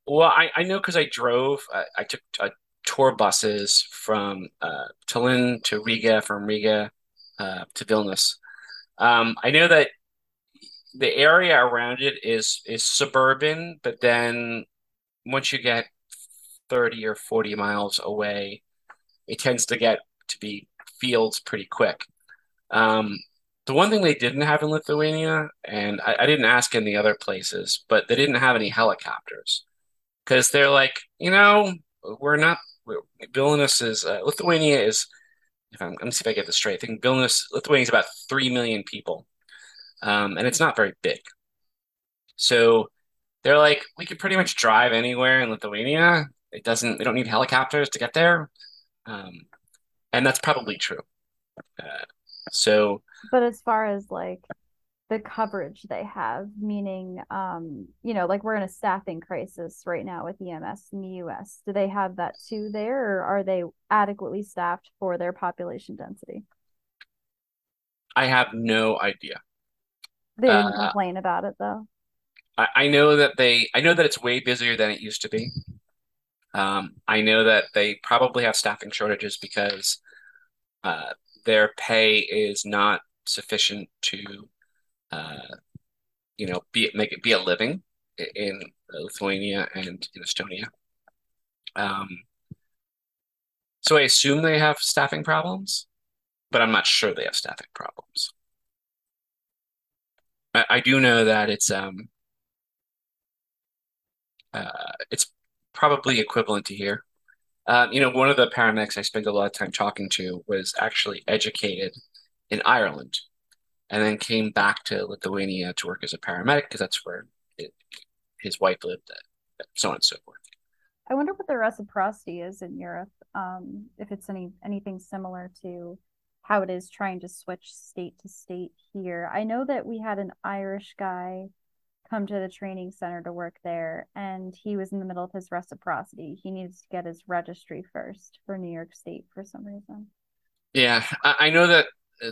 Well, I, I know because I drove. I, I, took a tour buses from uh, Tallinn to Riga, from Riga uh, to Vilnius. Um, I know that the area around it is is suburban, but then once you get 30 or 40 miles away, it tends to get to be fields pretty quick. Um, the one thing they didn't have in Lithuania, and I, I didn't ask in the other places, but they didn't have any helicopters because they're like, you know, we're not. We're, Vilnius is uh, Lithuania is. If I'm, let me see if I get this straight. I think Vilnius, Lithuania is about three million people, um, and it's not very big. So they're like, we could pretty much drive anywhere in Lithuania. It doesn't. We don't need helicopters to get there, um, and that's probably true. Uh, so, but as far as like the coverage they have, meaning, um, you know, like we're in a staffing crisis right now with EMS in the US. Do they have that too there, or are they adequately staffed for their population density? I have no idea. They didn't uh, complain about it though. I, I know that they, I know that it's way busier than it used to be. Um, I know that they probably have staffing shortages because uh, their pay is not sufficient to, uh, you know, be make it be a living in Lithuania and in Estonia. Um, so I assume they have staffing problems, but I'm not sure they have staffing problems. I, I do know that it's um, uh, it's probably equivalent to here. Um, you know, one of the paramedics I spent a lot of time talking to was actually educated in Ireland and then came back to Lithuania to work as a paramedic because that's where it, his wife lived, so on and so forth. I wonder what the reciprocity is in Europe. Um, if it's any anything similar to how it is trying to switch state to state here. I know that we had an Irish guy come to the training center to work there and he was in the middle of his reciprocity. He needs to get his registry first for new york state for some reason. Yeah i, know that uh,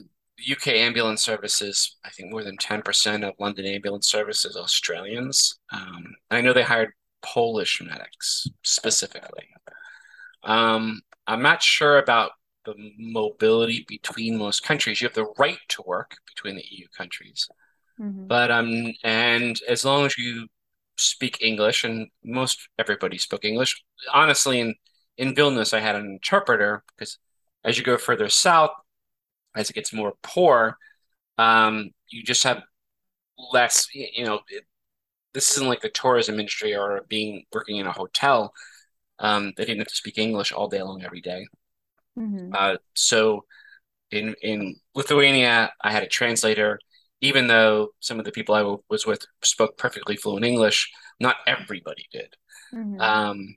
uk ambulance services i think more than 10% of london ambulance services australians. Um, i know they hired polish medics specifically. Um, i'm not sure about the mobility between most countries you have the right to work between the eu countries Mm-hmm. But um, and as long as you speak English, and most everybody spoke English. Honestly, in in Vilnius, I had an interpreter because as you go further south, as it gets more poor, um, you just have less. You know, it, this isn't like the tourism industry or being working in a hotel. Um, they didn't have to speak English all day long every day. Mm-hmm. Uh, so in in Lithuania, I had a translator even though some of the people I w- was with spoke perfectly fluent English, not everybody did. Mm-hmm. Um,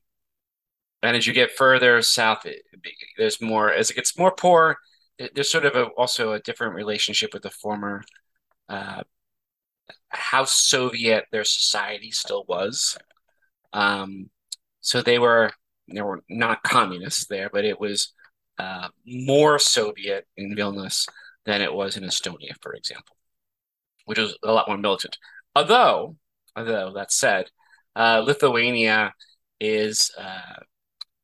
and as you get further south, it, there's more. As it gets more poor, it, there's sort of a, also a different relationship with the former uh, how Soviet their society still was. Um, so they were they were not communists there, but it was uh, more Soviet in Vilnius than it was in Estonia, for example which was a lot more militant. Although, although that said, uh, Lithuania is uh,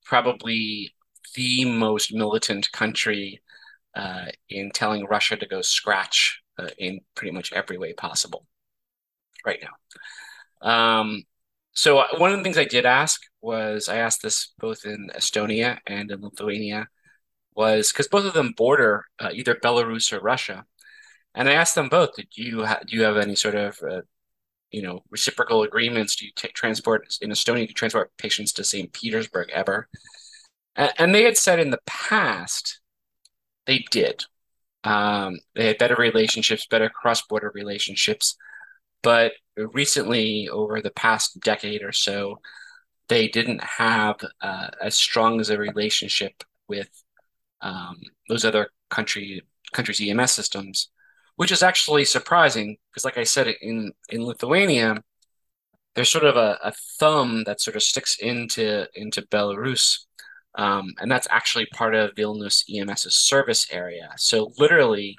probably the most militant country uh, in telling Russia to go scratch uh, in pretty much every way possible right now. Um, so one of the things I did ask was I asked this both in Estonia and in Lithuania was because both of them border uh, either Belarus or Russia. And I asked them both, did you ha- do you have any sort of uh, you know reciprocal agreements? Do you t- transport in Estonia? Do you transport patients to St. Petersburg ever? And, and they had said in the past they did. Um, they had better relationships, better cross-border relationships, but recently, over the past decade or so, they didn't have uh, as strong as a relationship with um, those other country countries' EMS systems which is actually surprising because, like I said, in in Lithuania, there's sort of a, a thumb that sort of sticks into into Belarus, um, and that's actually part of Vilnius EMS's service area. So literally,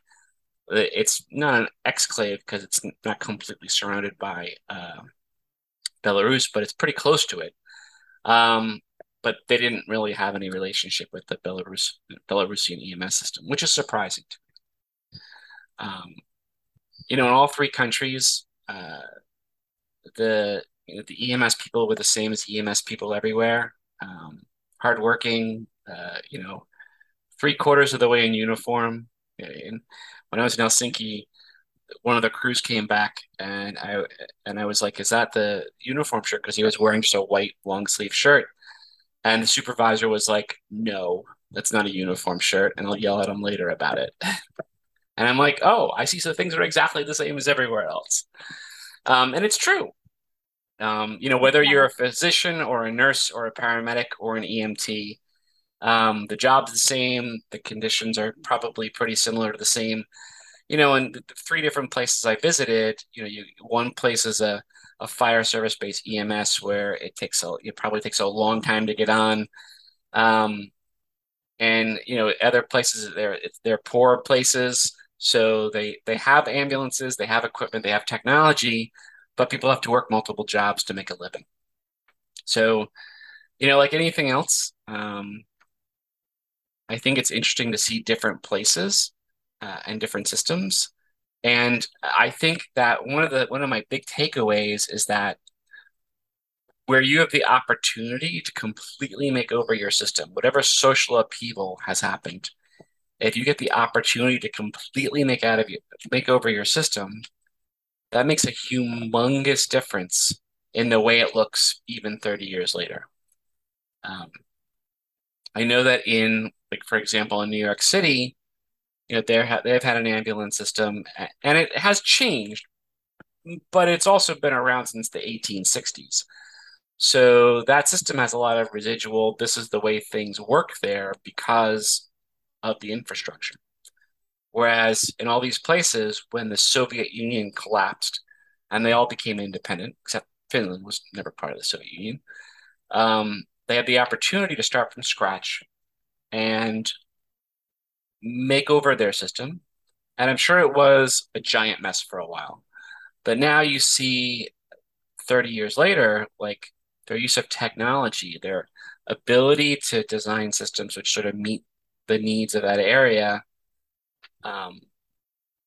it's not an exclave because it's not completely surrounded by uh, Belarus, but it's pretty close to it. Um, but they didn't really have any relationship with the Belarus Belarusian EMS system, which is surprising to me. Um, you know, in all three countries, uh, the you know, the EMS people were the same as EMS people everywhere. Um, hardworking, uh, you know, three quarters of the way in uniform. And when I was in Helsinki, one of the crews came back and I and I was like, "Is that the uniform shirt?" Because he was wearing just a white long sleeve shirt, and the supervisor was like, "No, that's not a uniform shirt," and I'll yell at him later about it. (laughs) and I'm like, "Oh, I see. So things are exactly the same as everywhere else," um, and it's true. Um, you know, whether you're a physician or a nurse or a paramedic or an EMT, um, the job's the same. The conditions are probably pretty similar to the same. You know, in the three different places I visited, you know, you one place is a, a fire service based EMS where it takes a it probably takes a long time to get on. Um, and you know, other places they're they're poor places, so they they have ambulances, they have equipment, they have technology, but people have to work multiple jobs to make a living. So, you know, like anything else, um, I think it's interesting to see different places uh, and different systems. And I think that one of the one of my big takeaways is that where you have the opportunity to completely make over your system, whatever social upheaval has happened, if you get the opportunity to completely make out of you make over your system, that makes a humongous difference in the way it looks even 30 years later. Um, I know that in, like, for example, in New York City, you know, they're they've had an ambulance system, and it has changed, but it's also been around since the 1860s. So that system has a lot of residual. This is the way things work there because of the infrastructure. Whereas in all these places, when the Soviet Union collapsed and they all became independent, except Finland was never part of the Soviet Union, um, they had the opportunity to start from scratch and make over their system. And I'm sure it was a giant mess for a while. But now you see 30 years later, like their use of technology, their ability to design systems which sort of meet the needs of that area um,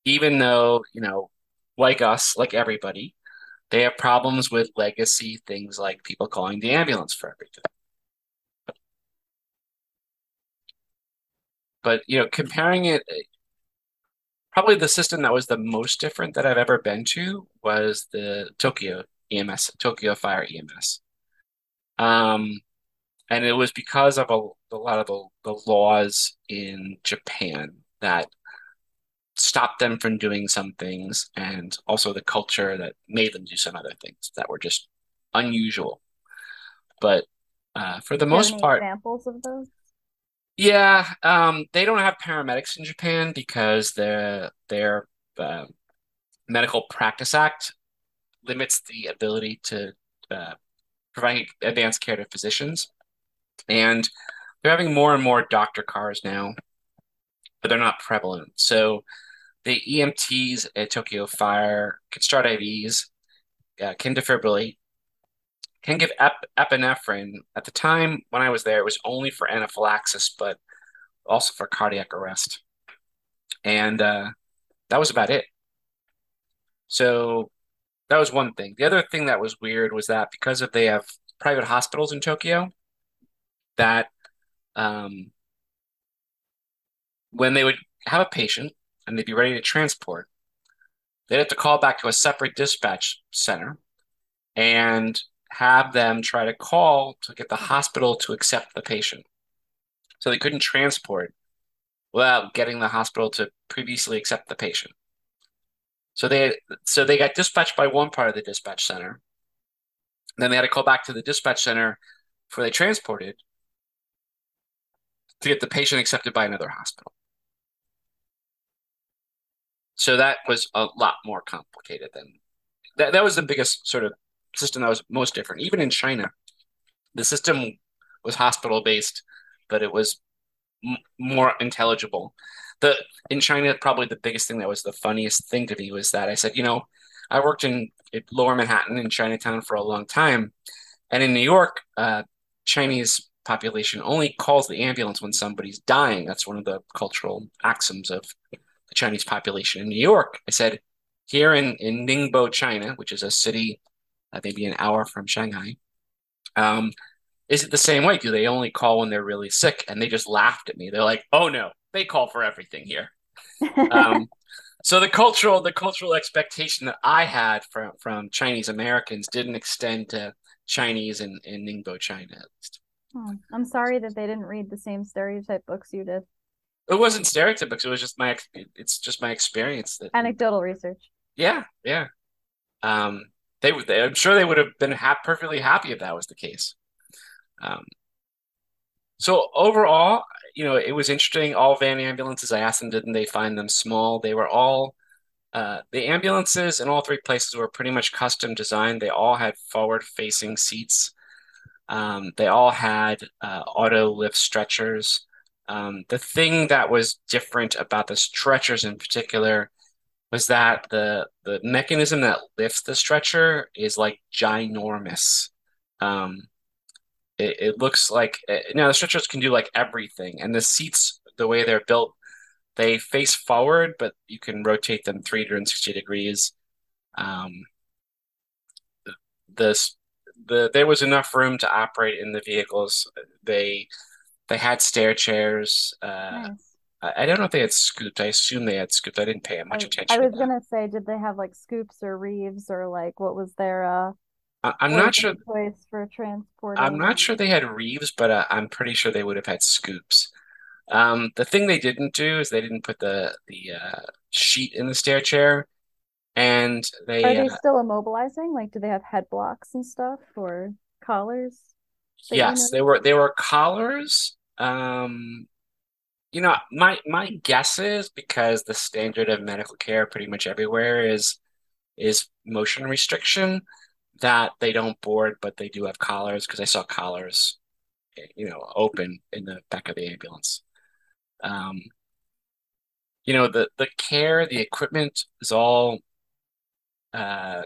even though, you know, like us, like everybody, they have problems with legacy things like people calling the ambulance for everything. But, you know, comparing it, probably the system that was the most different that I've ever been to was the Tokyo EMS, Tokyo Fire EMS. Um, and it was because of a, a lot of the, the laws in Japan that stopped them from doing some things and also the culture that made them do some other things that were just unusual but uh, for the most part examples of those yeah um, they don't have paramedics in japan because their their uh, medical practice act limits the ability to uh, provide advanced care to physicians. And they're having more and more doctor cars now but they're not prevalent. So the EMTs at Tokyo Fire can start IVs, uh, can defibrillate, can give ep- epinephrine. At the time when I was there, it was only for anaphylaxis, but also for cardiac arrest. And uh, that was about it. So that was one thing. The other thing that was weird was that because of they have private hospitals in Tokyo, that um, when they would have a patient, and they'd be ready to transport, they'd have to call back to a separate dispatch center and have them try to call to get the hospital to accept the patient. So they couldn't transport without getting the hospital to previously accept the patient. So they so they got dispatched by one part of the dispatch center. Then they had to call back to the dispatch center for they transported to get the patient accepted by another hospital. So that was a lot more complicated than that. That was the biggest sort of system that was most different. Even in China, the system was hospital based, but it was m- more intelligible. The in China, probably the biggest thing that was the funniest thing to me was that I said, you know, I worked in, in Lower Manhattan in Chinatown for a long time, and in New York, uh, Chinese population only calls the ambulance when somebody's dying. That's one of the cultural axioms of the Chinese population in New York. I said, here in, in Ningbo, China, which is a city uh, maybe an hour from Shanghai, um, is it the same way? Do they only call when they're really sick? And they just laughed at me. They're like, oh no, they call for everything here. (laughs) um, so the cultural the cultural expectation that I had from from Chinese Americans didn't extend to Chinese in, in Ningbo, China at least. Hmm. I'm sorry that they didn't read the same stereotype books you did. It wasn't stereotype books. It was just my it's just my experience that anecdotal research. Yeah, yeah. Um, they would. I'm sure they would have been ha- perfectly happy if that was the case. Um, so overall, you know, it was interesting. All van ambulances, I asked them, didn't they find them small? They were all, uh, the ambulances in all three places were pretty much custom designed. They all had forward facing seats. Um, they all had uh, auto lift stretchers. Um, the thing that was different about the stretchers in particular was that the the mechanism that lifts the stretcher is like ginormous. Um, it, it looks like uh, now the stretchers can do like everything, and the seats, the way they're built, they face forward, but you can rotate them 360 degrees. Um, the the there was enough room to operate in the vehicles. They they had stair chairs. Uh, nice. I, don't know if they had scoops. I assume they had scoops. I didn't pay much I, attention. I was gonna say, did they have like scoops or reeves or like what was their uh I, am not sure. Choice for transport. I'm not sure they had reeves, but uh, I'm pretty sure they would have had scoops. Um, the thing they didn't do is they didn't put the the uh, sheet in the stair chair, and they are they uh, still immobilizing? Like, do they have head blocks and stuff or collars? Yes, they were. They were collars. Um, you know, my my guess is because the standard of medical care pretty much everywhere is is motion restriction that they don't board, but they do have collars because I saw collars, you know, open in the back of the ambulance. Um, you know, the the care, the equipment is all uh,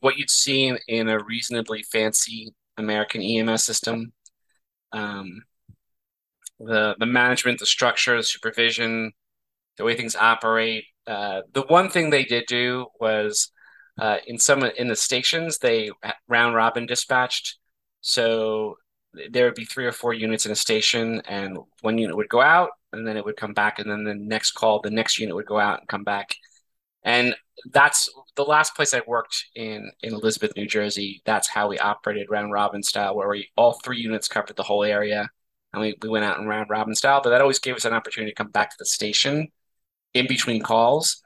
what you'd see in, in a reasonably fancy American EMS system. Um, the the management, the structure, the supervision, the way things operate. Uh, the one thing they did do was uh, in some in the stations, they round robin dispatched. So there would be three or four units in a station, and one unit would go out, and then it would come back, and then the next call, the next unit would go out and come back. And that's the last place I worked in in Elizabeth, New Jersey. That's how we operated round robin style, where we all three units covered the whole area, and we, we went out in round robin style. But that always gave us an opportunity to come back to the station in between calls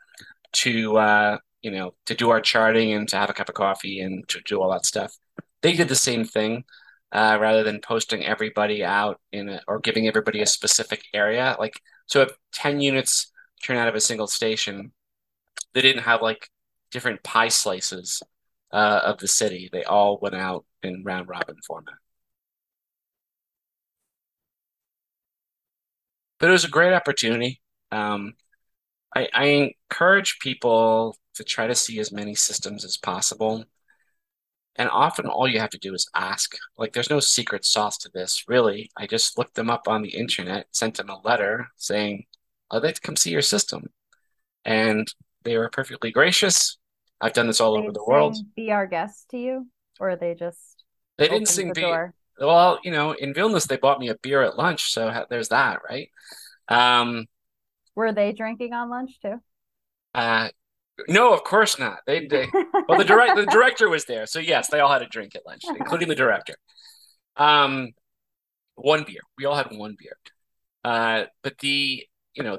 to uh, you know, to do our charting and to have a cup of coffee and to do all that stuff. They did the same thing. Uh, rather than posting everybody out in a, or giving everybody a specific area. Like, so if 10 units turn out of a single station, they didn't have like different pie slices uh, of the city. They all went out in round robin format. But it was a great opportunity. Um, I, I encourage people to try to see as many systems as possible. And often all you have to do is ask. Like, there's no secret sauce to this, really. I just looked them up on the internet, sent them a letter saying, I'd like to come see your system. And they were perfectly gracious. I've done this all over the world. Be our guest to you, or they just they didn't sing the be. Door? Well, you know, in Vilnius they bought me a beer at lunch, so there's that, right? Um, were they drinking on lunch too? Uh, no, of course not. They, they well, the direct the director was there, so yes, they all had a drink at lunch, including the director. Um, one beer. We all had one beer. Uh, but the you know,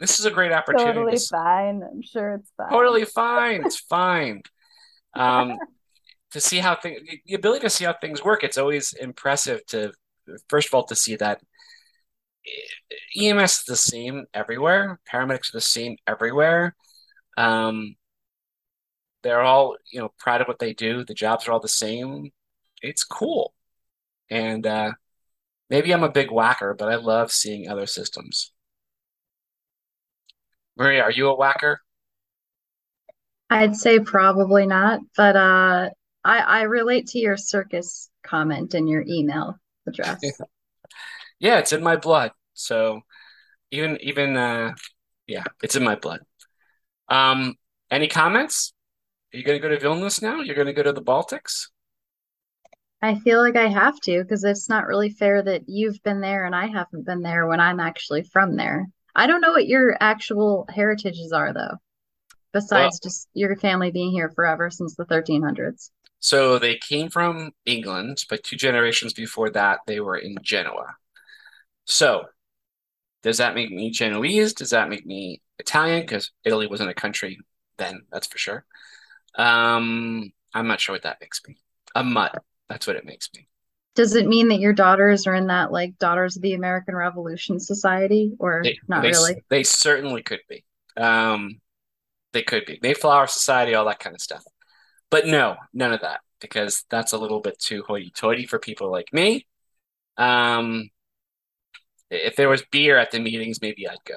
this is a great opportunity. Totally fine. I'm sure it's fine. Totally fine. It's fine. Um, to see how things, the ability to see how things work. It's always impressive to, first of all, to see that EMS is the same everywhere. Paramedics are the same everywhere. Um, they're all, you know, proud of what they do. The jobs are all the same. It's cool. And uh, maybe I'm a big whacker, but I love seeing other systems. Maria, are you a whacker? I'd say probably not, but uh, I, I relate to your circus comment and your email. address. dress. (laughs) Yeah, it's in my blood. So even even uh yeah, it's in my blood. Um, any comments? Are you gonna go to Vilnius now? You're gonna go to the Baltics? I feel like I have to because it's not really fair that you've been there and I haven't been there when I'm actually from there. I don't know what your actual heritages are though, besides Well, just your family being here forever since the 1300s. So they came from England, but two generations before that they were in Genoa. So does that make me Genoese? Does that make me Italian? Because Italy wasn't a country then, that's for sure. Um, I'm not sure what that makes me. A mutt. That's what it makes me. Does it mean that your daughters are in that like Daughters of the American Revolution Society or They not they really? they certainly could be. Um, they could be Mayflower Society, all that kind of stuff. But no, none of that because that's a little bit too hoity-toity for people like me. Um, if there was beer at the meetings, maybe I'd go.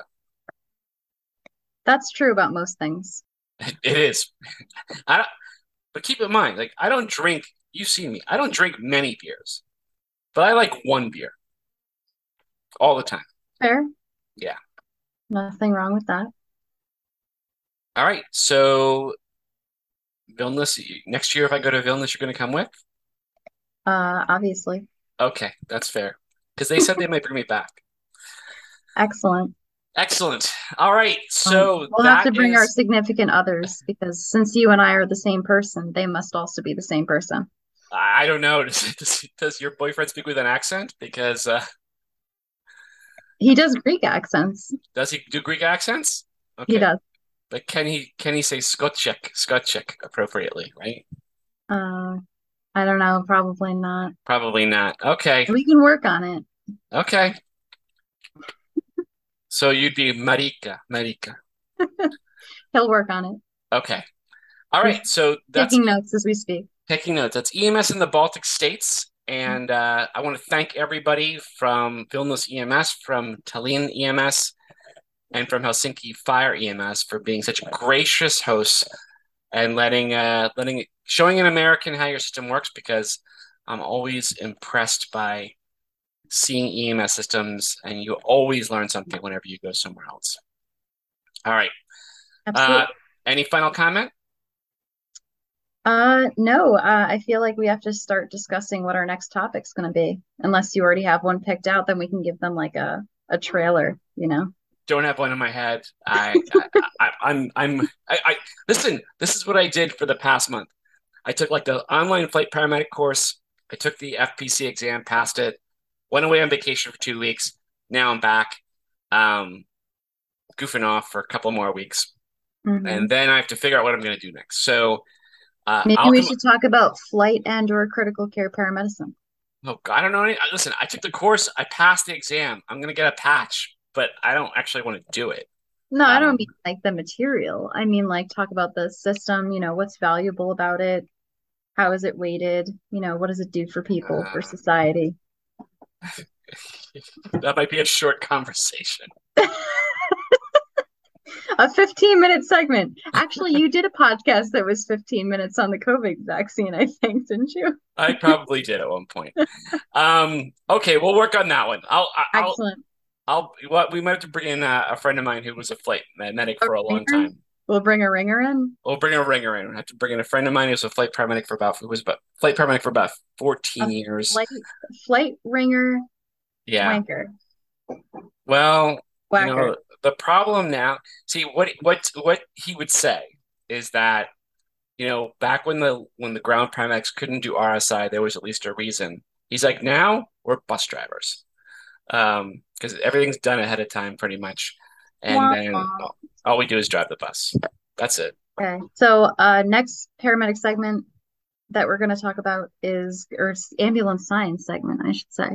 That's true about most things. (laughs) It is. (laughs) I don't, but keep in mind, like I don't drink. You see me. I don't drink many beers, but I like one beer all the time. Fair. Yeah. Nothing wrong with that. All right. So Vilnius, next year if I go to Vilnius, you're going to come with? Uh, obviously. Okay, that's fair. Because they said they might bring me back. (laughs) Excellent. Excellent. All right. Um, So we'll have to bring our significant others because since you and I are the same person, they must also be the same person. I don't know. (laughs) Does, does, does your boyfriend speak with an accent? Because uh, He does Greek accents. does he do Greek accents? He does. But can he can he say Skotchek, Skotchek appropriately, right? Uh, I don't know, probably not. Probably not. Okay. We can work on it. Okay. So you'd be Marika, Marika. (laughs) He'll work on it. Okay. All right. So that's taking notes as we speak. taking notes. That's EMS in the Baltic states. And uh, I want to thank everybody from Vilnius EMS, from Tallinn EMS, and from Helsinki Fire EMS for being such gracious hosts and letting uh, letting showing an American how your system works because I'm always impressed by seeing EMS systems and you always learn something whenever you go somewhere else. All right. Absolutely. Uh, any final comment? Uh, no, uh, I feel like we have to start discussing what our next topic's going to be. Unless you already have one picked out, then we can give them like a a trailer, you know? Don't have one in my head. I, I, I I'm I'm I, I listen. This is what I did for the past month. I took like the online flight paramedic course. I took the FPC exam, passed it. Went away on vacation for two weeks. Now I'm back, um, goofing off for a couple more weeks, Mhm. and then I have to figure out what I'm going to do next. So uh, Maybe I'll we should talk about flight and or critical care paramedicine. Oh, God, I don't know. Any, listen, I took the course. I passed the exam. I'm going to get a patch, but I don't actually want to do it. No, I Um, don't mean like the material. I mean like talk about the system, you know, what's valuable about it, how is it weighted, you know, what does it do for people, for Uh, society? (laughs) that might be a short conversation. (laughs) A 15 minute segment. Actually, you did a podcast that was 15 minutes on the COVID vaccine, I think, didn't you? I probably did at one point. (laughs) Um, okay, we'll work on that one. I'll, I'll, Excellent. I'll. What we might have to bring in a, a friend of mine who was a flight medic for a long time. We'll bring a ringer in. We'll bring a ringer in. We have to bring in a friend of mine who's a flight paramedic for about who was about flight paramedic for about fourteen A years. flight flight ringer Yeah. wanker. Well, you know, the problem now. See what what what he would say is that you know back when the when the ground paramedics couldn't do RSI, there was at least a reason. He's like now we're bus drivers. Um, because everything's done ahead of time pretty much, and then all, all we do is drive the bus. That's it. Okay. So, uh, next paramedic segment that we're going to talk about is, or ambulance science segment, I should say,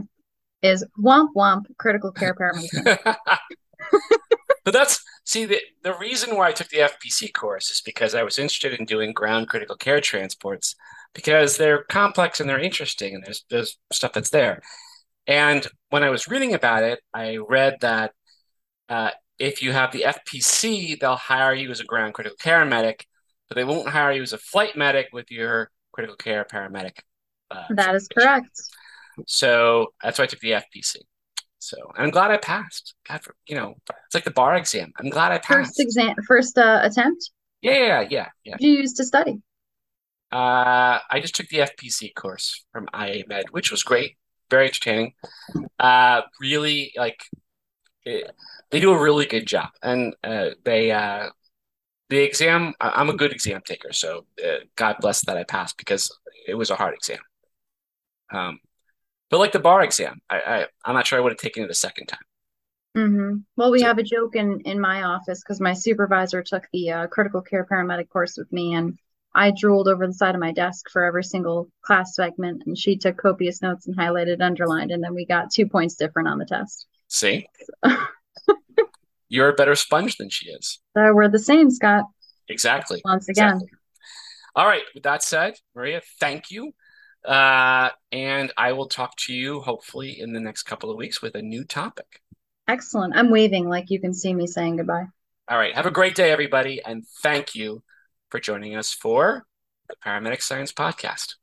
is womp womp critical care paramedic (laughs) But that's see the the reason why I took the FPC course is because I was interested in doing ground critical care transports because they're complex and they're interesting and there's there's stuff that's there. And when I was reading about it, I read that uh, if you have the FPC, they'll hire you as a ground critical care medic, but they won't hire you as a flight medic with your critical care paramedic. Uh, That is correct. So that's why I took the FPC. So I'm glad I passed. God, for, you know, it's like the bar exam. I'm glad I passed. First exam, first uh, attempt. Yeah, yeah, yeah, yeah. Did you use to study? Uh, I just took the FPC course from IA Med, which was great, very entertaining. Uh, really like it, they do a really good job, and uh, they uh, the exam. I'm a good exam taker, so uh, God bless that I passed because it was a hard exam. Um, but like the bar exam, I, I I'm not sure I would have taken it a second time. Mm-hmm. Well, we So- have a joke in in my office because my supervisor took the uh, critical care paramedic course with me, and I drooled over the side of my desk for every single class segment, and she took copious notes and highlighted, underlined, and then we got two points different on the test. See, (laughs) you're a better sponge than she is. So we're the same, Scott. Exactly. Once again, Exactly. All right. With that said, Maria, thank you. Uh, and I will talk to you hopefully in the next couple of weeks with a new topic. excellent. I'm waving like you can see me saying goodbye. All right. Have a great day, everybody. And thank you for joining us for the Paramedic Science Podcast.